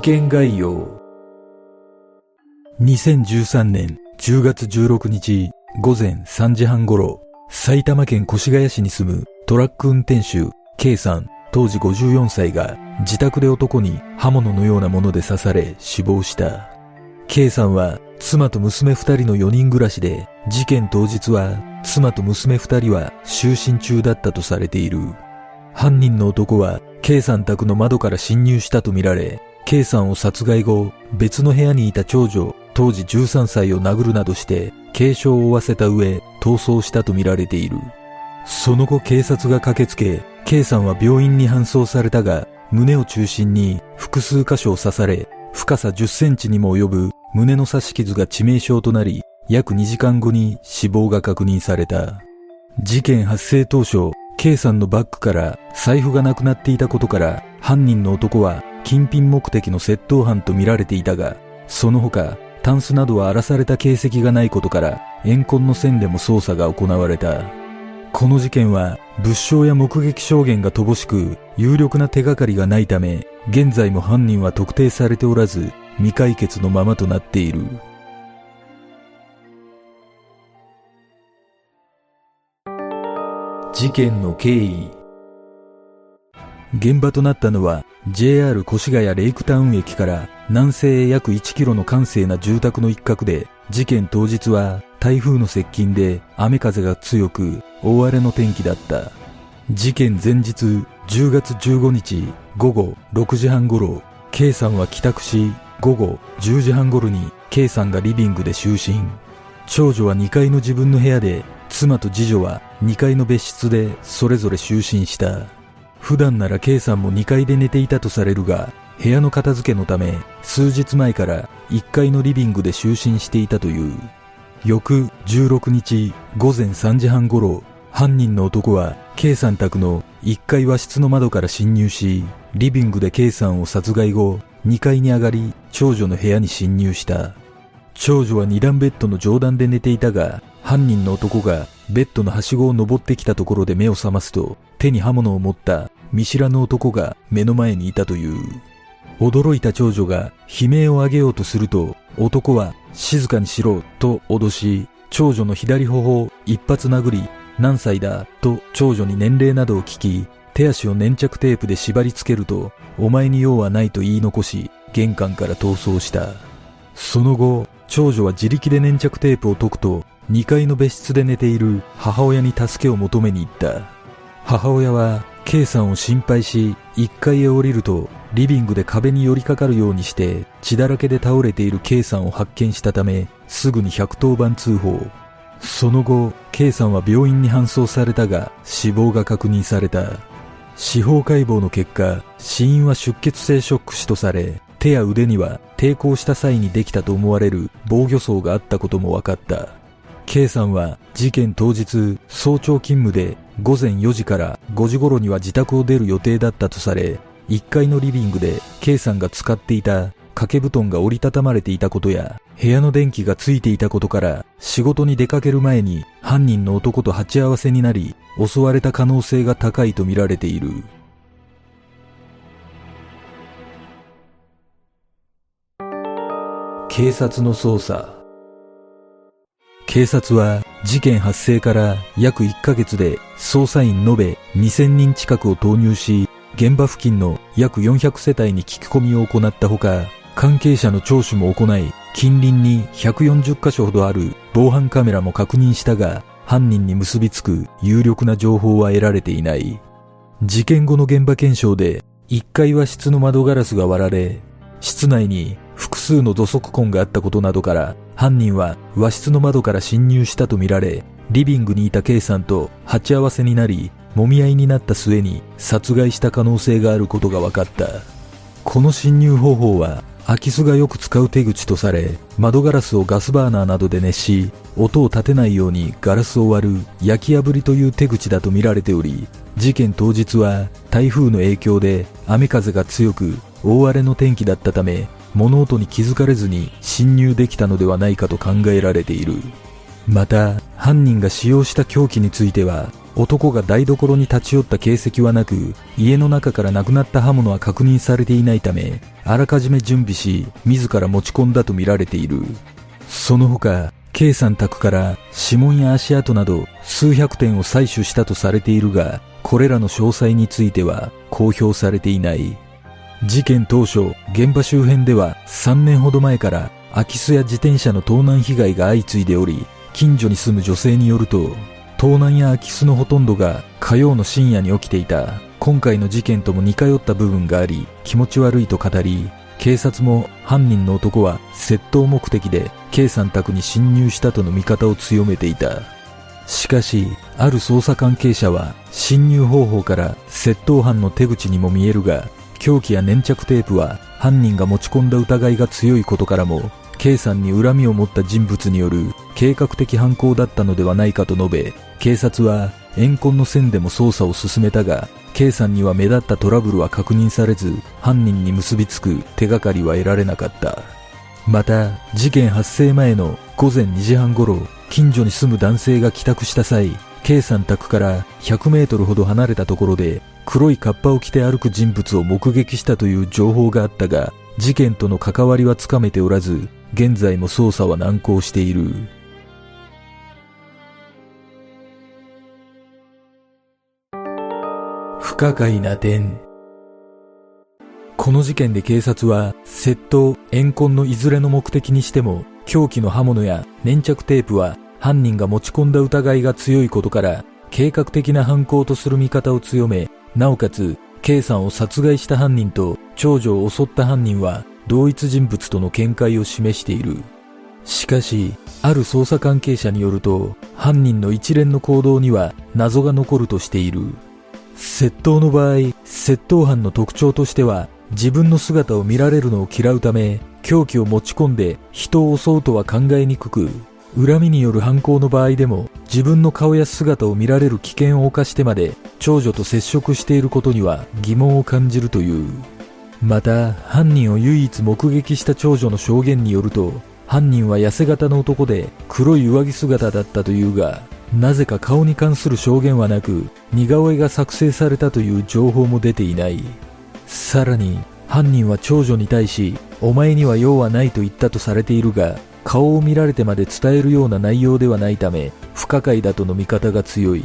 事件概要2013年10月16日午前3時半頃、埼玉県越谷市に住むトラック運転手 K さん当時54歳が自宅で男に刃物のようなもので刺され死亡した。K さんは妻と娘二人の4人暮らしで事件当日は妻と娘二人は就寝中だったとされている。犯人の男は K さん宅の窓から侵入したとみられ、K さんを殺害後、別の部屋にいた長女、当時13歳を殴るなどして軽傷を負わせた上、逃走したとみられている。その後警察が駆けつけ、K さんは病院に搬送されたが、胸を中心に複数箇所を刺され、深さ10センチにも及ぶ胸の刺し傷が致命傷となり、約2時間後に死亡が確認された。事件発生当初、K さんのバッグから財布がなくなっていたことから犯人の男は金品目的の窃盗犯とみられていたが、その他、タンスなどは荒らされた形跡がないことから、怨恨の線でも捜査が行われた。この事件は、物証や目撃証言が乏しく、有力な手がかりがないため、現在も犯人は特定されておらず、未解決のままとなっている。事件の経緯現場となったのは JR 越谷レイクタウン駅から南西へ約1キロの閑静な住宅の一角で事件当日は台風の接近で雨風が強く大荒れの天気だった。事件前日10月15日午後6時半頃 K さんは帰宅し午後10時半頃に K さんがリビングで就寝。長女は2階の自分の部屋で妻と次女は2階の別室でそれぞれ就寝した。普段なら K さんも2階で寝ていたとされるが、部屋の片付けのため数日前から1階のリビングで就寝していたという。翌16日午前3時半頃、犯人の男は K さん宅の1階和室の窓から侵入し、リビングで K さんを殺害後、2階に上がり、長女の部屋に侵入した。長女は2段ベッドの上段で寝ていたが、犯人の男がベッドのはしごを登ってきたところで目を覚ますと、手に刃物を持った見知らぬ男が目の前にいたという。驚いた長女が悲鳴を上げようとすると、男は静かにしろと脅し、長女の左頬を一発殴り、何歳だと長女に年齢などを聞き、手足を粘着テープで縛り付けると、お前に用はないと言い残し、玄関から逃走した。その後、長女は自力で粘着テープを解くと、2階の別室で寝ている母親に助けを求めに行った。母親は K さんを心配し、1階へ降りると、リビングで壁に寄りかかるようにして、血だらけで倒れている K さんを発見したため、すぐに110番通報。その後、K さんは病院に搬送されたが、死亡が確認された。司法解剖の結果、死因は出血性ショック死とされ、手や腕には抵抗した際にできたと思われる防御層があったことも分かった。K さんは事件当日早朝勤務で午前4時から5時頃には自宅を出る予定だったとされ、1階のリビングで K さんが使っていた掛け布団が折りたたまれていたことや、部屋の電気がついていたことから、仕事に出かける前に犯人の男と鉢合わせになり、襲われた可能性が高いとみられている。警察の捜査警察は事件発生から約1ヶ月で捜査員延べ2000人近くを投入し、現場付近の約400世帯に聞き込みを行ったほか、関係者の聴取も行い、近隣に140カ所ほどある防犯カメラも確認したが、犯人に結びつく有力な情報は得られていない。事件後の現場検証で、1階は室の窓ガラスが割られ、室内に複数の土足痕があったことなどから、犯人は和室の窓から侵入したとみられ、リビングにいた K さんと鉢合わせになり、揉み合いになった末に殺害した可能性があることが分かった。この侵入方法は空き巣がよく使う手口とされ、窓ガラスをガスバーナーなどで熱し、音を立てないようにガラスを割る焼き破りという手口だと見られており、事件当日は台風の影響で雨風が強く大荒れの天気だったため、物音に気づかれずに侵入できたのではないかと考えられている。また、犯人が使用した凶器については、男が台所に立ち寄った形跡はなく、家の中からなくなった刃物は確認されていないため、あらかじめ準備し、自ら持ち込んだとみられている。その他、K さん宅から指紋や足跡など数百点を採取したとされているが、これらの詳細については公表されていない。事件当初、現場周辺では3年ほど前から空き巣や自転車の盗難被害が相次いでおり、近所に住む女性によると、盗難や空き巣のほとんどが火曜の深夜に起きていた。今回の事件とも似通った部分があり、気持ち悪いと語り、警察も犯人の男は窃盗目的で K さん宅に侵入したとの見方を強めていた。しかし、ある捜査関係者は侵入方法から窃盗犯の手口にも見えるが、凶器や粘着テープは犯人が持ち込んだ疑いが強いことからも K さんに恨みを持った人物による計画的犯行だったのではないかと述べ、警察は怨恨の線でも捜査を進めたが、K さんには目立ったトラブルは確認されず、犯人に結びつく手がかりは得られなかった。また、事件発生前の午前2時半頃、近所に住む男性が帰宅した際、K さん宅から100メートルほど離れたところで、黒いカッパを着て歩く人物を目撃したという情報があったが、事件との関わりはつかめておらず、現在も捜査は難航している。不可解な点。この事件で警察は、窃盗、怨恨のいずれの目的にしても、凶器の刃物や粘着テープは犯人が持ち込んだ疑いが強いことから、計画的な犯行とする見方を強め、なおかつ、K さんを殺害した犯人と長女を襲った犯人は同一人物との見解を示している。しかし、ある捜査関係者によると、犯人の一連の行動には謎が残るとしている。窃盗の場合、窃盗犯の特徴としては、自分の姿を見られるのを嫌うため、凶器を持ち込んで人を襲うとは考えにくく、恨みによる犯行の場合でも自分の顔や姿を見られる危険を冒してまで長女と接触していることには疑問を感じるという。また、犯人を唯一目撃した長女の証言によると、犯人は痩せ型の男で黒い上着姿だったというが、なぜか顔に関する証言はなく、似顔絵が作成されたという情報も出ていない。さらに、犯人は長女に対し、お前には用はないと言ったとされているが、顔を見られてまで伝えるような内容ではないため、不可解だとの見方が強い。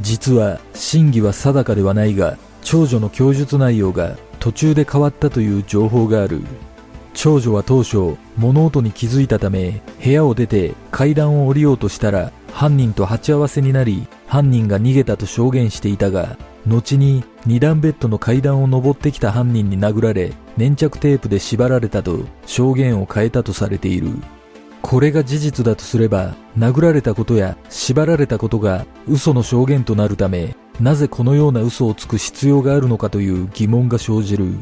実は、真偽は定かではないが、長女の供述内容が途中で変わったという情報がある。長女は当初、物音に気づいたため、部屋を出て階段を降りようとしたら、犯人と鉢合わせになり、犯人が逃げたと証言していたが、後に二段ベッドの階段を登ってきた犯人に殴られ、粘着テープで縛られたと証言を変えたとされている。これが事実だとすれば、殴られたことや縛られたことが嘘の証言となるため、なぜこのような嘘をつく必要があるのかという疑問が生じる。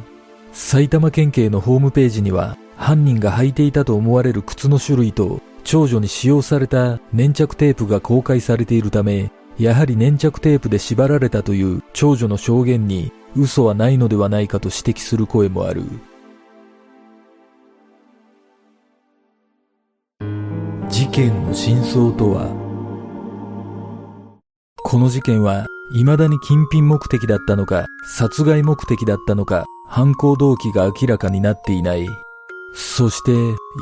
埼玉県警のホームページには、犯人が履いていたと思われる靴の種類と、長女に使用された粘着テープが公開されているため、やはり粘着テープで縛られたという長女の証言に嘘はないのではないかと指摘する声もある。件の真相とは？この事件は未だに金品目的だったのか、殺害目的だったのか、犯行動機が明らかになっていない。そして、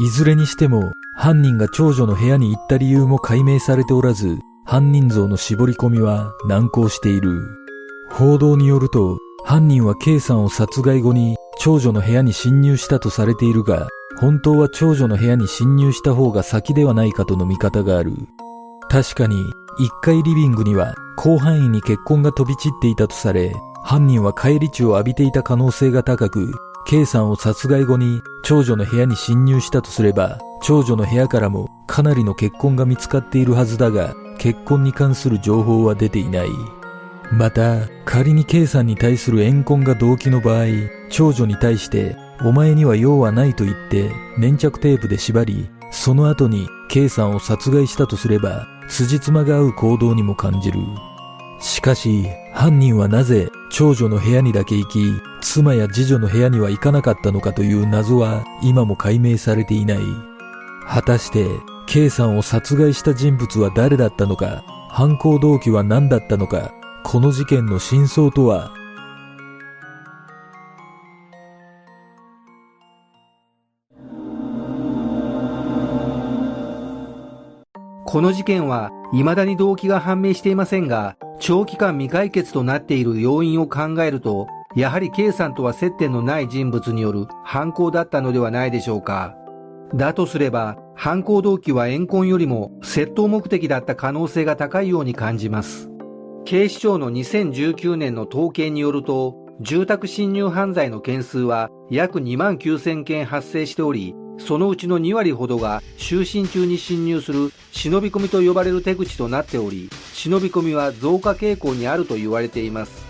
いずれにしても、犯人が長女の部屋に行った理由も解明されておらず、犯人像の絞り込みは難航している。報道によると、犯人は K さんを殺害後に長女の部屋に侵入したとされているが、本当は長女の部屋に侵入した方が先ではないかとの見方がある。確かに、1階リビングには広範囲に血痕が飛び散っていたとされ、犯人は帰り血を浴びていた可能性が高く、K さんを殺害後に長女の部屋に侵入したとすれば、長女の部屋からもかなりの血痕が見つかっているはずだが、結婚に関する情報は出ていない。また、仮に K さんに対する怨恨が動機の場合、長女に対して、お前には用はないと言って粘着テープで縛り、その後に K さんを殺害したとすれば、辻褄が合う行動にも感じる。しかし、犯人はなぜ長女の部屋にだけ行き、妻や次女の部屋には行かなかったのかという謎は今も解明されていない。果たして、K さんを殺害した人物は誰だったのか、犯行動機は何だったのか、この事件の真相とはこの事件は未だに動機が判明していませんが、長期間未解決となっている要因を考えると、やはり K さんとは接点のない人物による犯行だったのではないでしょうか。だとすれば、犯行動機は怨恨よりも窃盗目的だった可能性が高いように感じます。警視庁の2019年の統計によると、住宅侵入犯罪の件数は約2万9000件発生しており、そのうちの2割ほどが就寝中に侵入する忍び込みと呼ばれる手口となっており、忍び込みは増加傾向にあると言われています。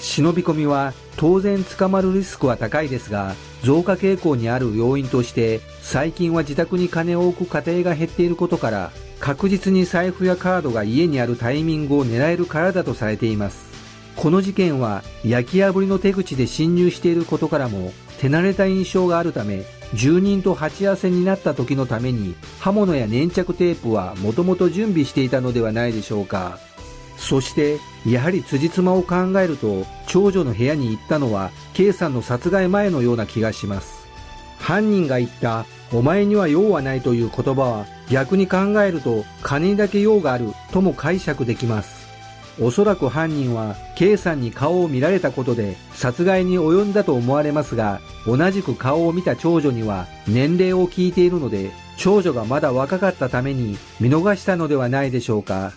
忍び込みは当然捕まるリスクは高いですが、増加傾向にある要因として、最近は自宅に金を置く家庭が減っていることから、確実に財布やカードが家にあるタイミングを狙えるからだとされています。この事件は焼き破りの手口で侵入していることからも手慣れた印象があるため住人と鉢合わせになった時のために刃物や粘着テープはもともと準備していたのではないでしょうか。そしてやはり辻褄を考えると長女の部屋に行ったのは K さんの殺害前のような気がします。犯人が言ったお前には用はないという言葉は逆に考えると金にだけ用があるとも解釈できます。おそらく犯人は K さんに顔を見られたことで殺害に及んだと思われますが同じく顔を見た長女には年齢を聞いているので長女がまだ若かったために見逃したのではないでしょうか。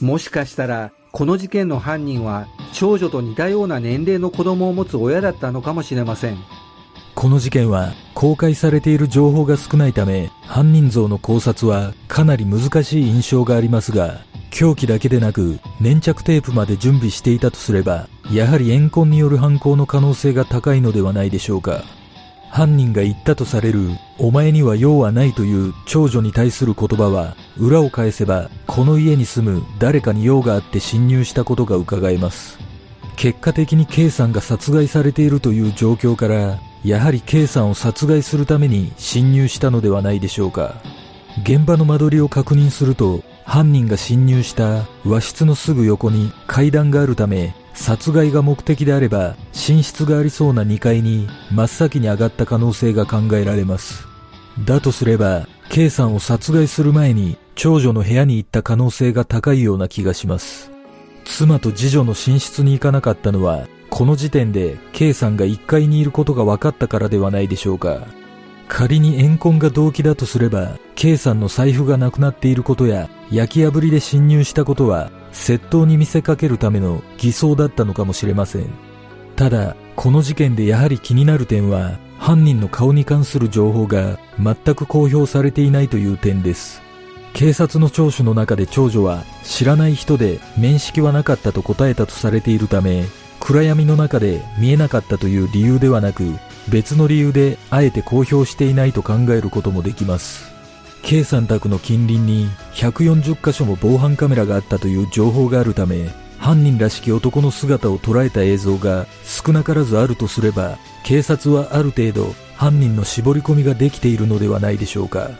もしかしたらこの事件の犯人は長女と似たような年齢の子供を持つ親だったのかもしれません。この事件は公開されている情報が少ないため犯人像の考察はかなり難しい印象がありますが凶器だけでなく粘着テープまで準備していたとすれば、やはり怨恨による犯行の可能性が高いのではないでしょうか。犯人が言ったとされる、お前には用はないという長女に対する言葉は、裏を返せば、この家に住む誰かに用があって侵入したことが伺えます。結果的に K さんが殺害されているという状況から、やはり K さんを殺害するために侵入したのではないでしょうか。現場の間取りを確認すると、犯人が侵入した和室のすぐ横に階段があるため、殺害が目的であれば、寝室がありそうな2階に真っ先に上がった可能性が考えられます。だとすれば、K さんを殺害する前に長女の部屋に行った可能性が高いような気がします。妻と次女の寝室に行かなかったのは、この時点で K さんが1階にいることが分かったからではないでしょうか。仮に怨恨が動機だとすれば、K さんの財布がなくなっていることや、焼き破りで侵入したことは、窃盗に見せかけるための偽装だったのかもしれません。ただ、この事件でやはり気になる点は、犯人の顔に関する情報が全く公表されていないという点です。警察の聴取の中で長女は知らない人で面識はなかったと答えたとされているため、暗闇の中で見えなかったという理由ではなく、別の理由であえて公表していないと考えることもできます。K さん宅の近隣に140箇所も防犯カメラがあったという情報があるため、犯人らしき男の姿を捉えた映像が少なからずあるとすれば、警察はある程度犯人の絞り込みができているのではないでしょうか。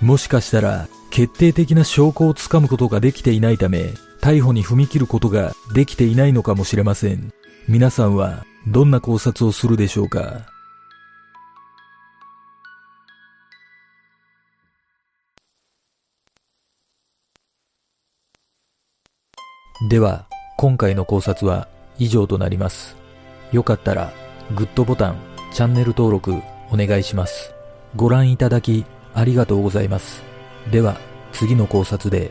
もしかしたら、決定的な証拠をつかむことができていないため、逮捕に踏み切ることができていないのかもしれません。皆さんはどんな考察をするでしょうか？では、今回の考察は以上となります。よかったら、グッドボタン、チャンネル登録お願いします。ご覧いただきありがとうございます。では、次の考察で